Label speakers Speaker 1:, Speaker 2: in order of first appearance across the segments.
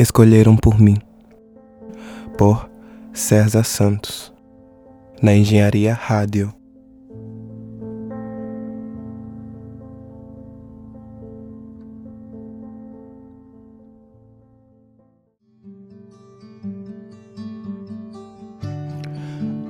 Speaker 1: Escolheram por mim. Por César Santos. Na Engenharia Rádio.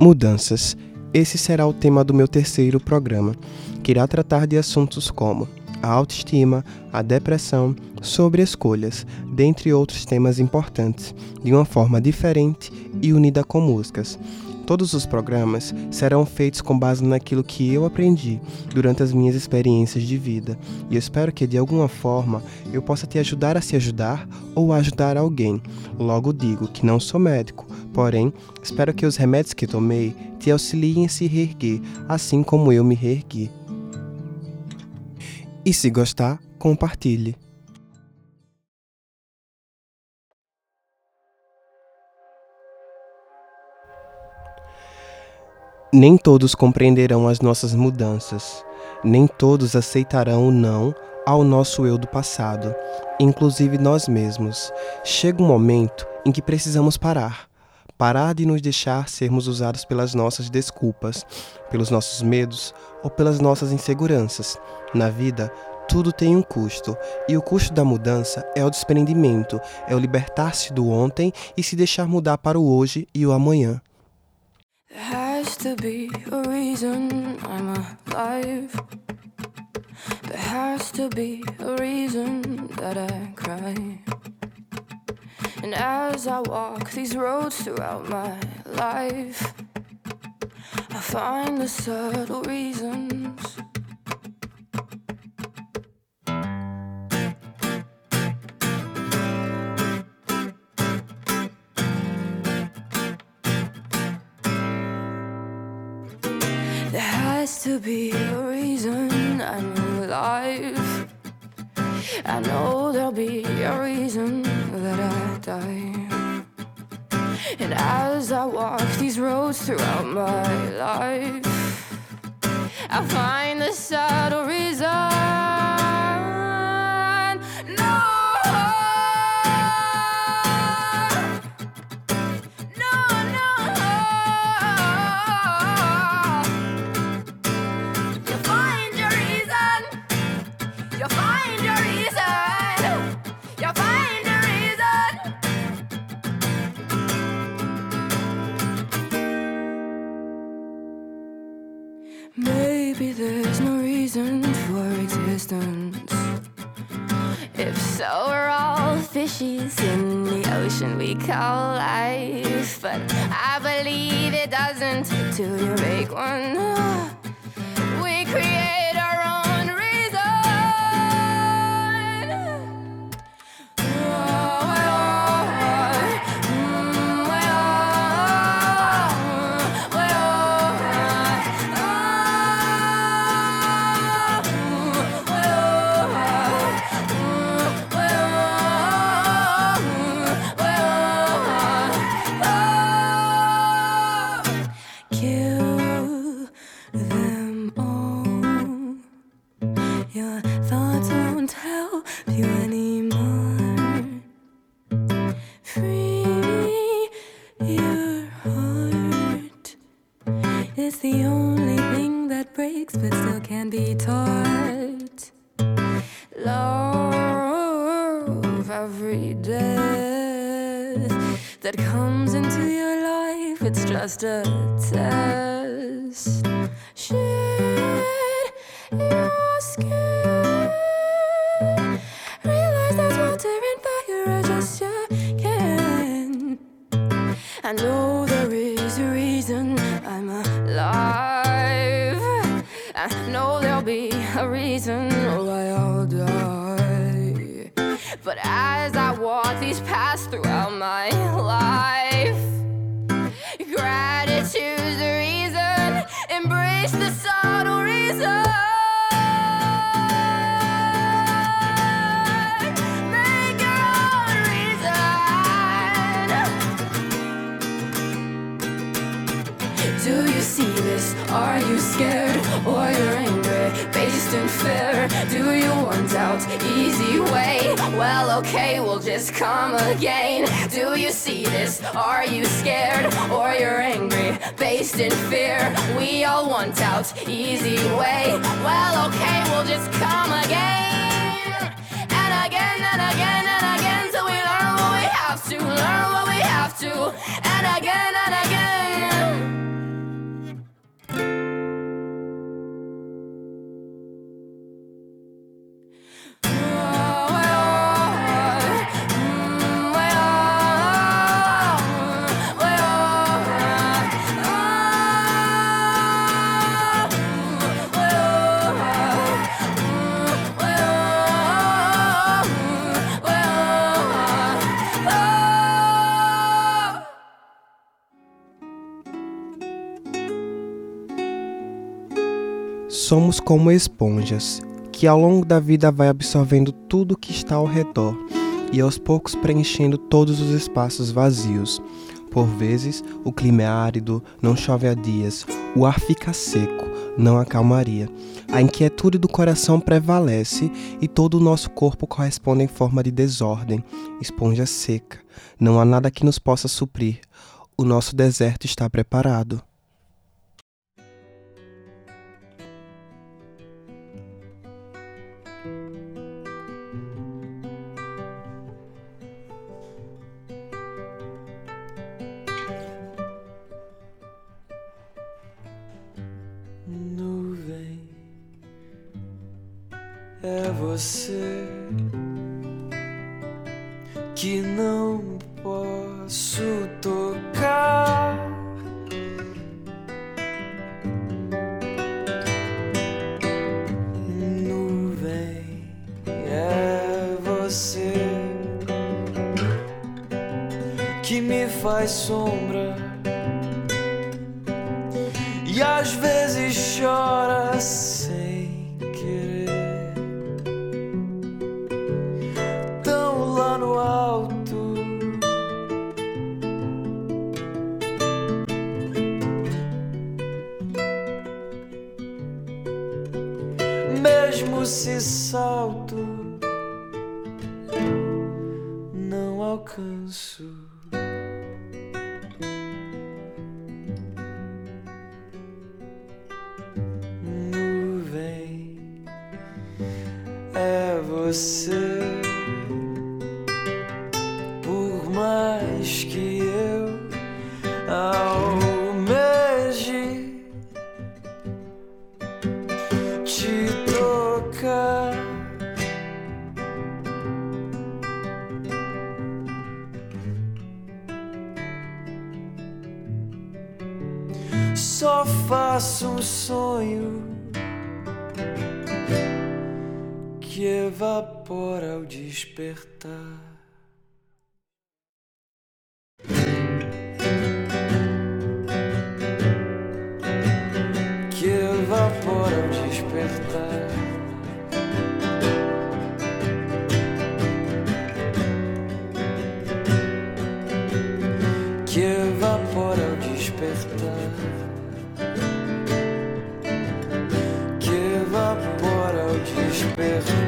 Speaker 1: Mudanças. Esse será o tema do meu terceiro programa, que irá tratar de assuntos como a autoestima, a depressão, sobre escolhas, dentre outros temas importantes, de uma forma diferente e unida com músicas. Todos os programas serão feitos com base naquilo que eu aprendi durante as minhas experiências de vida, e espero que de alguma forma eu possa te ajudar a se ajudar ou ajudar alguém. Logo digo que não sou médico, porém espero que os remédios que tomei te auxiliem a se reerguer, assim como eu me reergui. E se gostar, compartilhe. Nem todos compreenderão as nossas mudanças, nem todos aceitarão o não ao nosso eu do passado, inclusive nós mesmos. Chega um momento em que precisamos parar. Parar de nos deixar sermos usados pelas nossas desculpas, pelos nossos medos ou pelas nossas inseguranças. Na vida, tudo tem um custo, e o custo da mudança é o desprendimento, é o libertar-se do ontem e se deixar mudar para o hoje e o amanhã. To be a reason I'm alive. There has to be a reason that I cry. And as I walk these roads throughout my life, I find the subtle reasons. To be a reason I'm alive. I know there'll be a reason that I die. And as I walk these roads throughout my life, I find the subtle reason. Maybe there's no reason for existence. If so, we're all fishies in the ocean we call life. But I believe it doesn't till you make one. Out easy way? Well, okay, we'll just come again. Do you see this? Are you scared or you're angry? Based in fear, we all want out easy way. Well, okay, we'll just come again and again and again and again till we learn what we have to, learn what we have to, and again and again.
Speaker 2: Somos como esponjas, que ao longo da vida vai absorvendo tudo que está ao redor e aos poucos preenchendo todos os espaços vazios. Por vezes, o clima é árido, não chove há dias, o ar fica seco, não há calmaria. A inquietude do coração prevalece e todo o nosso corpo corresponde em forma de desordem, esponja seca. Não há nada que nos possa suprir. O nosso deserto está preparado.
Speaker 3: Você que não posso tocar. Nuvem é você que me faz sombra e às vezes chora sem Mesmo se salto, não alcanço. nuvem é você. Por mais que faço um sonho que evapora ao despertar. Que evapora ao despertar. Que evapora ao despertar. business.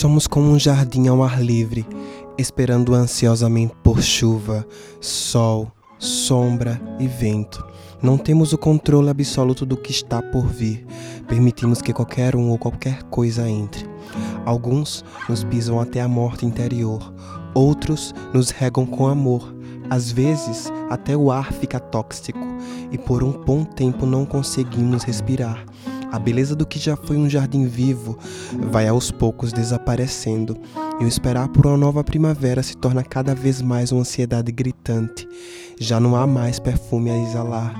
Speaker 2: Somos como um jardim ao ar livre, esperando ansiosamente por chuva, sol, sombra e vento. Não temos o controle absoluto do que está por vir. Permitimos que qualquer um ou qualquer coisa entre. Alguns nos pisam até a morte interior, outros nos regam com amor. Às vezes, até o ar fica tóxico e por um bom tempo não conseguimos respirar. A beleza do que já foi um jardim vivo vai aos poucos desaparecendo, e o esperar por uma nova primavera se torna cada vez mais uma ansiedade gritante. Já não há mais perfume a exalar,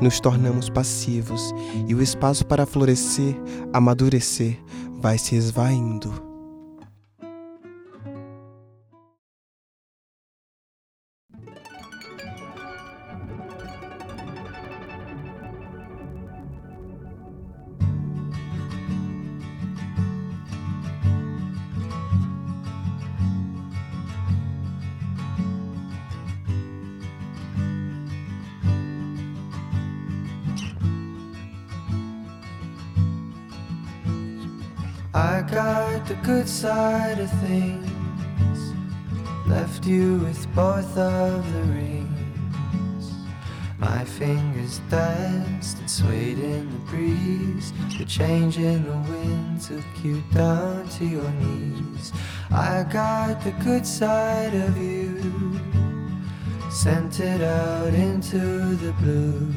Speaker 2: nos tornamos passivos, e o espaço para florescer, amadurecer, vai se esvaindo.
Speaker 4: Got the good side of things. Left you with both of the rings. My fingers danced and swayed in the breeze. The change in the wind took you down to your knees. I got the good side of you. Sent it out into the blue.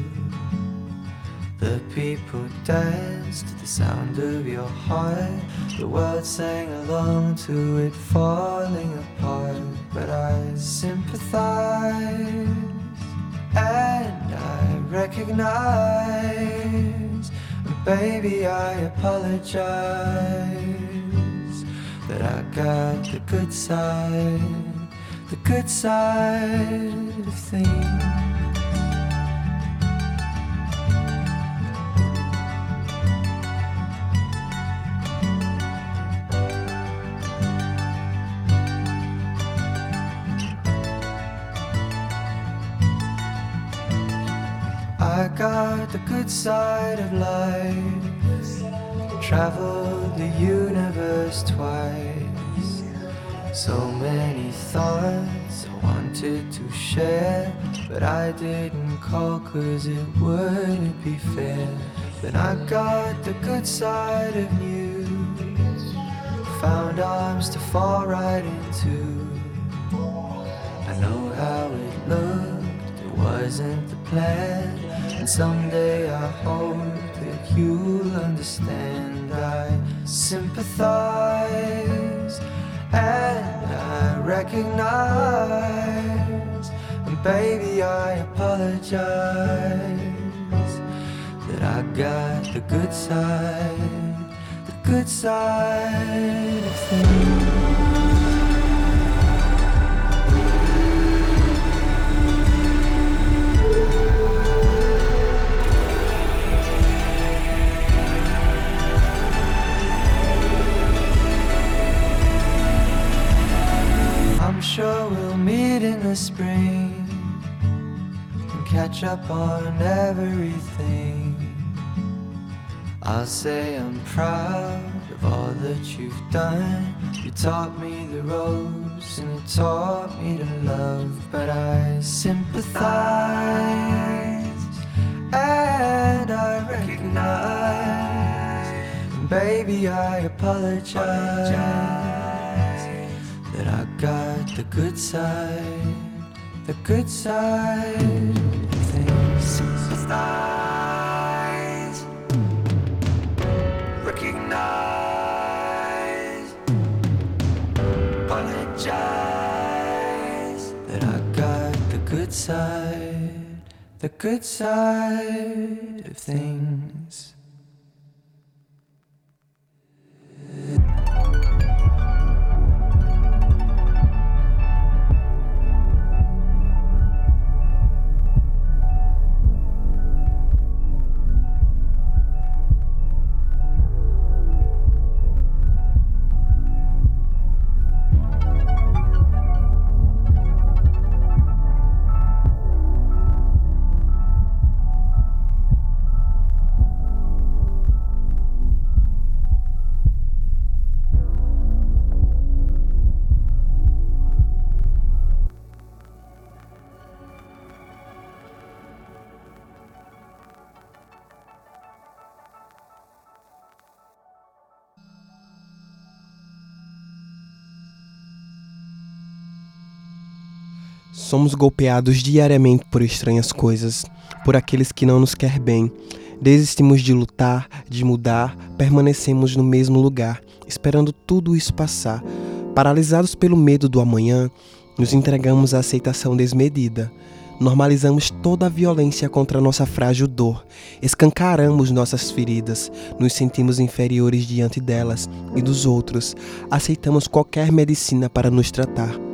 Speaker 4: The people danced to the sound of your heart. The world sang along to it falling apart. But I sympathize and I recognize. Baby, I apologize that I got the good side, the good side of things. I got the good side of life. Traveled the universe twice. So many thoughts I wanted to share. But I didn't call cause it wouldn't be fair. Then I got the good side of you. Found arms to fall right into. I know how it looked, it wasn't the plan. Someday I hope that you'll understand. I sympathize and I recognize. And baby, I apologize that I got the good side, the good side of things. Sure we'll meet in the spring and catch up on everything. I'll say I'm proud of all that you've done. You taught me the ropes and you taught me to love, but I sympathize and I recognize. Baby, I apologize that I got the good side, the good side of things. Sympathize, recognize, apologize that I got the good side, the good side of things.
Speaker 5: Somos golpeados diariamente por estranhas coisas, por aqueles que não nos quer bem. Desistimos de lutar, de mudar, permanecemos no mesmo lugar, esperando tudo isso passar. Paralisados pelo medo do amanhã, nos entregamos à aceitação desmedida. Normalizamos toda a violência contra nossa frágil dor, escancaramos nossas feridas, nos sentimos inferiores diante delas e dos outros, aceitamos qualquer medicina para nos tratar.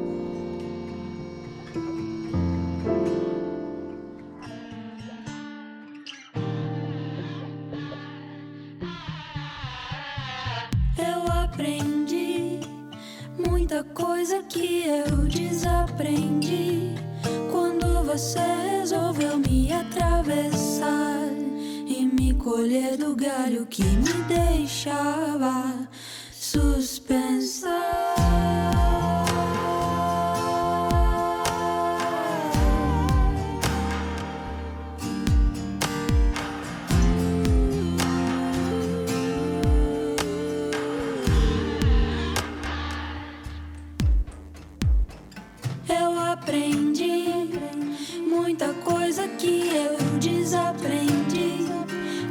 Speaker 5: aprendi muita coisa que eu desaprendi quando você resolveu me atravessar e me colher do galho que me deixava. muita coisa que eu desaprendi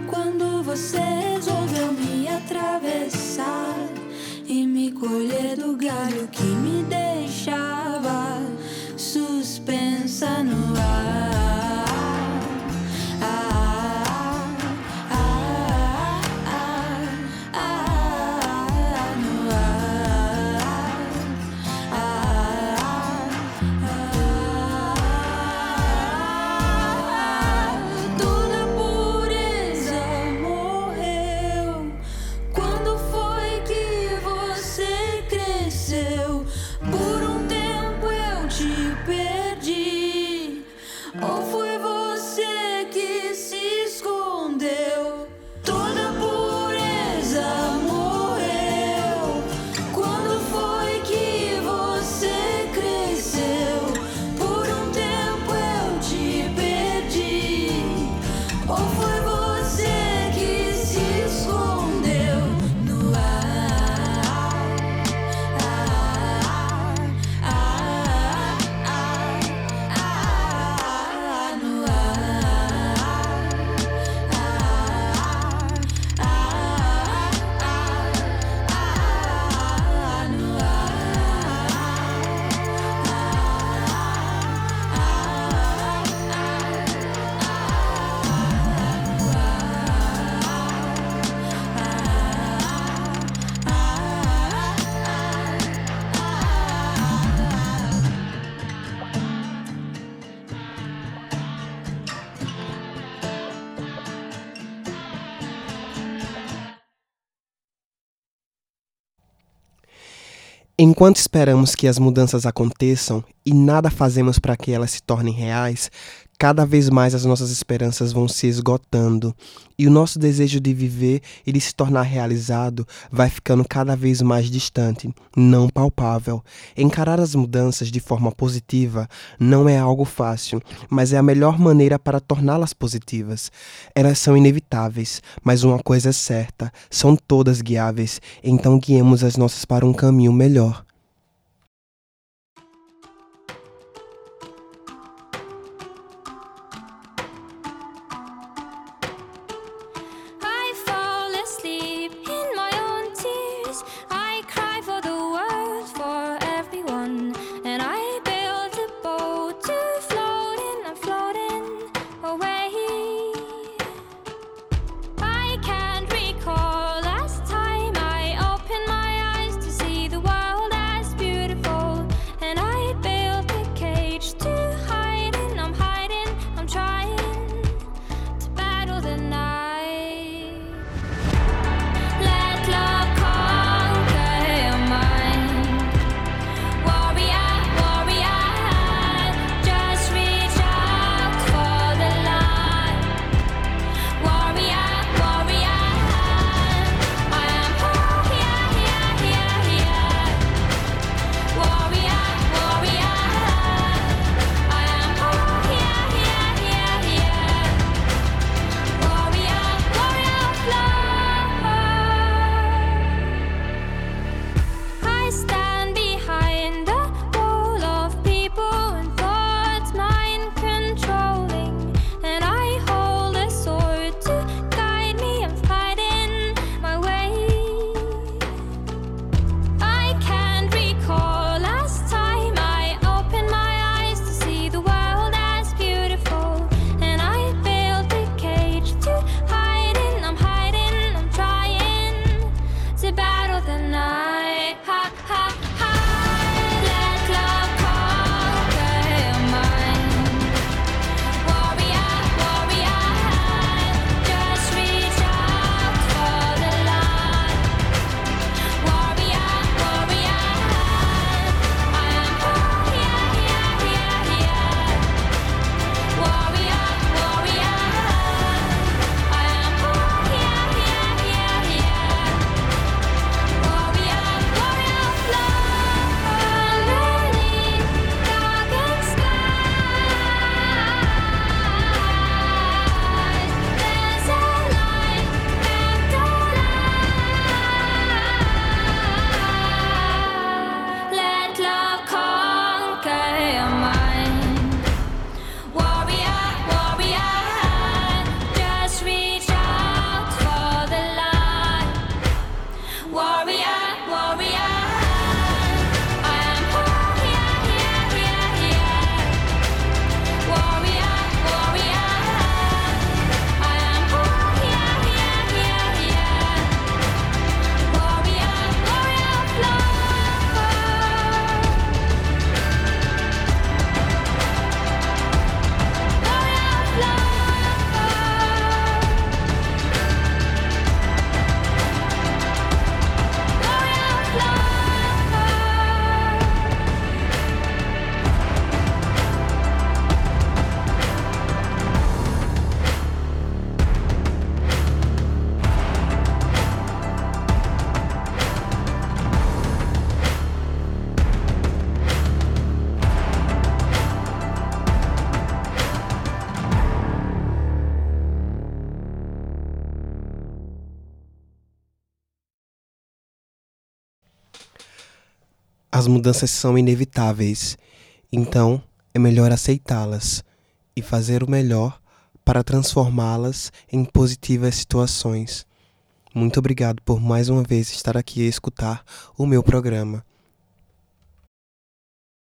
Speaker 5: quando você resolveu me atravessar e me colher do galho que me deixava suspensa no ar. forever. Enquanto esperamos que as mudanças aconteçam e nada fazemos para que elas se tornem reais, cada vez mais as nossas esperanças vão se esgotando e o nosso desejo de viver e de se tornar realizado vai ficando cada vez mais distante, não palpável. Encarar as mudanças de forma positiva não é algo fácil, mas é a melhor maneira para torná-las positivas. Elas são inevitáveis, mas uma coisa é certa: são todas guiáveis, então guiemos as nossas para um caminho melhor.
Speaker 2: As mudanças são inevitáveis, então é melhor aceitá-las e fazer o melhor para transformá-las em positivas situações. Muito obrigado por mais uma vez estar aqui a escutar o meu programa.